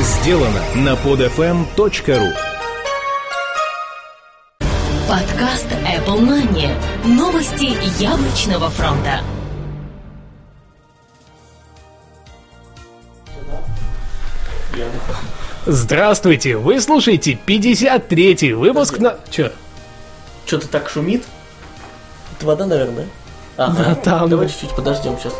Сделано на podfm.ru Подкаст Apple Money. Новости яблочного фронта. Здравствуйте, вы слушаете 53-й выпуск на... Чё? Что-то так шумит. Это вода, наверное. Ага. Да, там. Давай чуть-чуть подождем сейчас.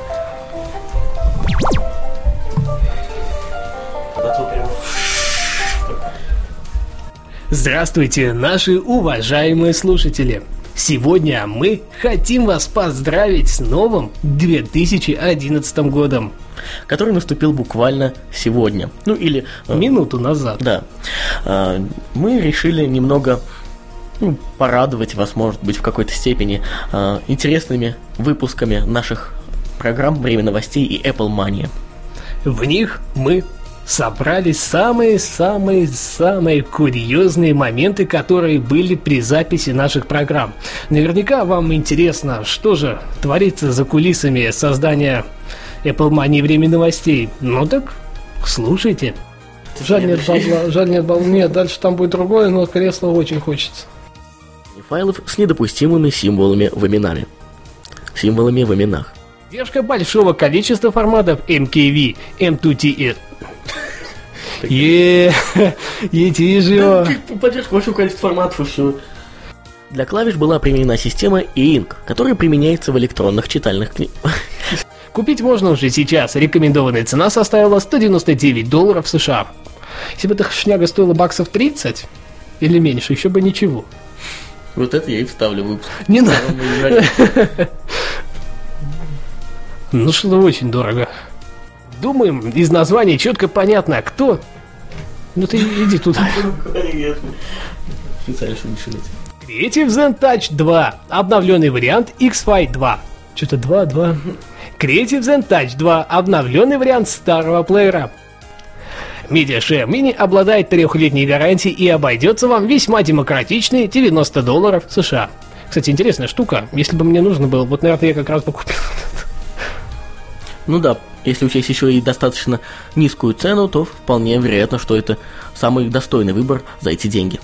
Здравствуйте, наши уважаемые слушатели! Сегодня мы хотим вас поздравить с новым 2011 годом. Который наступил буквально сегодня. Ну или... э, Минуту назад. Да. А, Мы решили немного ну, порадовать вас, может быть, в какой-то степени а, интересными выпусками наших программ «Время новостей» и Apple Money. В них мы собрали самые-самые-самые курьезные моменты, которые были при записи наших программ. Наверняка вам интересно, что же творится за кулисами создания Apple Money время новостей. Ну так, слушайте. Жаль нет бабла, жаль нет бабла. Нет, дальше там будет другое, но кресло очень хочется. Файлов с недопустимыми символами в именами. Символами в именах. Поддержка большого количества форматов MKV, M2TE. Ети же. Поддержка большого количества форматов и все. Для клавиш была применена система e-ink, которая применяется в электронных читальных книгах. Купить можно уже сейчас. Рекомендованная цена составила 199 долларов США. Если бы эта шняга стоила баксов 30 или меньше, еще бы ничего. Вот это я и вставлю в выпуск. Не надо. Ну что-то очень дорого. Думаем, из названия четко понятно, кто. Ну ты иди туда. Специально, чтобы не шуметь. Creative Zen Touch 2. Обновленный вариант X-Fi 2. Что-то 2, 2. Creative Zen Touch 2. Обновленный вариант старого плеера. MediaShare Mini обладает трехлетней гарантией и обойдется вам весьма демократичные 90 долларов США. Кстати, интересная штука. Если бы мне нужно было, вот, наверное, я как раз бы купил. Ну да, если учесть еще и достаточно низкую цену, то вполне вероятно, что это самый достойный выбор за эти деньги.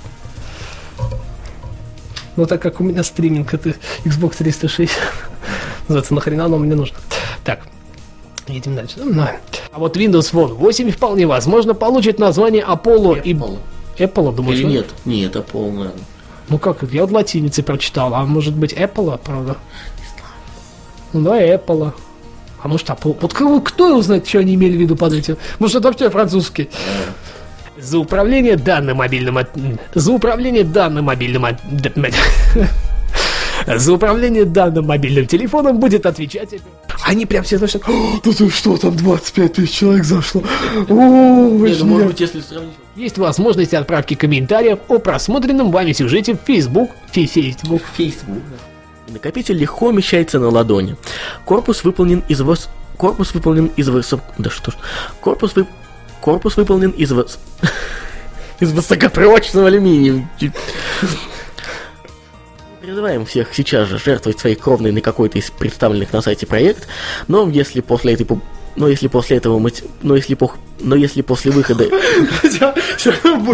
Но так как у меня стриминг это Xbox 360, называется, нахрена оно мне нужно. Так, едем дальше. Ну, А вот Windows Phone 8 вполне возможно получит название Apollo и... Apple. Apple, думаешь? Или да? нет? Нет, это полное. Ну как, я вот латиницей прочитал, а может быть Apple, правда? Ну давай Apple. А может Apple? Вот кого- кто его знает, что они имели в виду под этим? Может это вообще французский? За управление данным мобильным... от- За управление данным мобильным... от- За управление данным мобильным телефоном будет отвечать... Они прям все «О, да ты что, там 25 тысяч человек зашло. О, вы Нет, ну, может нет». быть, если сравнить... Есть возможность отправки комментариев о просмотренном вами сюжете в Facebook, фи- Facebook. Facebook. Накопитель легко умещается на ладони. Корпус выполнен из вос... Корпус выполнен из высок... Да что ж... Корпус вы... Корпус выполнен из вос... из высокопрочного алюминия. Призываем всех сейчас же жертвовать своей кровной на какой-то из представленных на сайте проект, но если после этой но если после этого мы... Но если, пох... но если после выхода... Все равно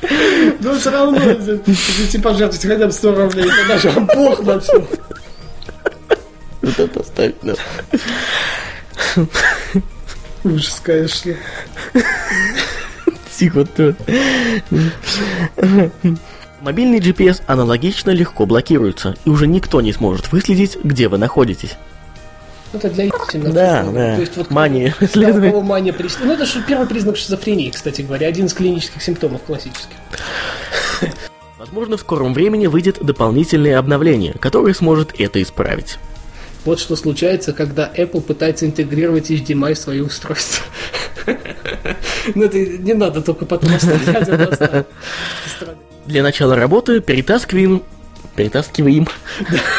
плохо. Ну, все равно, если пожертвовать хотя бы 100 рублей, то даже бог на все. Это оставить, да. Ужас, конечно. Тихо, ты. Мобильный GPS аналогично легко блокируется, и уже никто не сможет выследить, где вы находитесь. Это для истины. Да, да. То есть вот Мания кого мания прис- Ну, это же первый признак шизофрении, кстати говоря. Один из клинических симптомов классических. Возможно, в скором времени выйдет дополнительное обновление, которое сможет это исправить. Вот что случается, когда Apple пытается интегрировать HDMI в свои устройства. Ну, это не надо только потом оставлять. Странно. Для начала работы перетаскиваем... Перетаскиваем.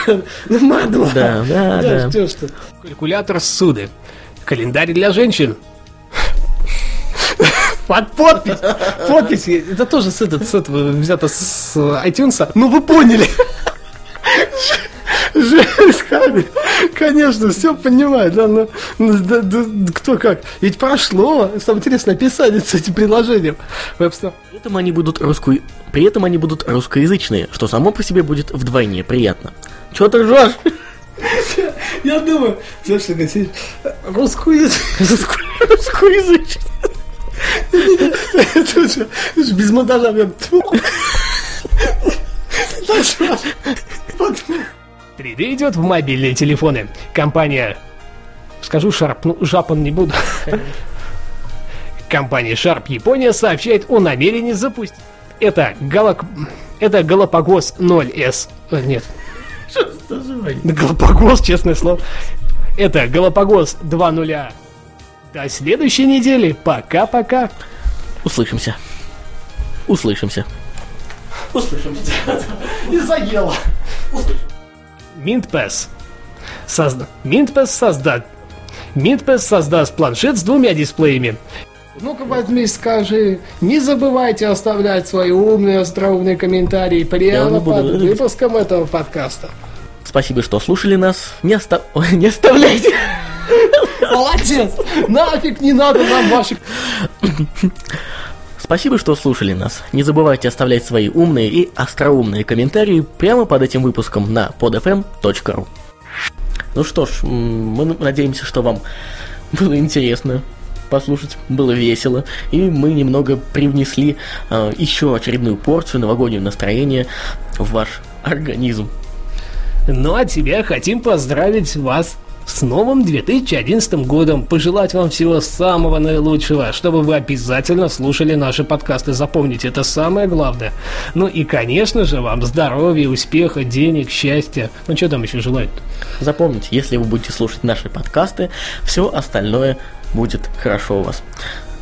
Ну, мадла. Да, да, да. что, что? Калькулятор ссуды. Календарь для женщин. Под подпись. Подпись. Это тоже с, этот, с этого взято с iTunes. Ну, вы поняли. Железками. Конечно, все понимаю. Да, но, ну, да, да, кто как. Ведь прошло. Самое интересное описание с этим приложением. Вебстор. При этом они будут русско... При этом они будут русскоязычные, что само по себе будет вдвойне приятно. Чего ты ржешь? Я думаю, знаешь, что русскую язык. Русскоязычные. Это же без монтажа прям. вот. 3D идет в мобильные телефоны. Компания... Скажу Sharp, ну, жапан не буду. Компания Sharp Япония сообщает о намерении запустить... Это Галак... Это Галапагос 0S. Э, Нет. Галапагос, честное слово. Это Галапагос 2.0. До следующей недели. Пока-пока. Услышимся. Услышимся. Услышимся. Не заело. Минтпэс. Созда... Минтпэс создаст... Минтпэс создаст планшет с двумя дисплеями. Ну-ка возьми, скажи, не забывайте оставлять свои умные, остроумные комментарии прямо не буду. под выпуском этого подкаста. Спасибо, что слушали нас. Не, оста... Ой, не оставляйте. Молодец! Нафиг не надо нам ваших... Спасибо, что слушали нас. Не забывайте оставлять свои умные и остроумные комментарии прямо под этим выпуском на podfm.ru. Ну что ж, мы надеемся, что вам было интересно послушать, было весело, и мы немного привнесли э, еще очередную порцию новогоднего настроения в ваш организм. Ну а тебя хотим поздравить вас с новым 2011 годом, пожелать вам всего самого наилучшего, чтобы вы обязательно слушали наши подкасты, запомните, это самое главное. Ну и, конечно же, вам здоровья, успеха, денег, счастья. Ну что там еще желают? Запомните, если вы будете слушать наши подкасты, все остальное будет хорошо у вас.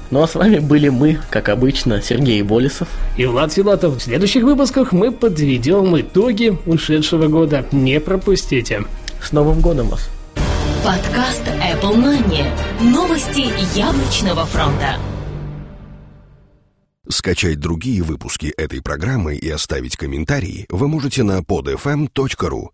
Ну а с вами были мы, как обычно, Сергей Болесов. И Влад Филатов. В следующих выпусках мы подведем итоги ушедшего года. Не пропустите. С Новым годом вас! Подкаст Apple Money. Новости яблочного фронта. Скачать другие выпуски этой программы и оставить комментарии вы можете на podfm.ru.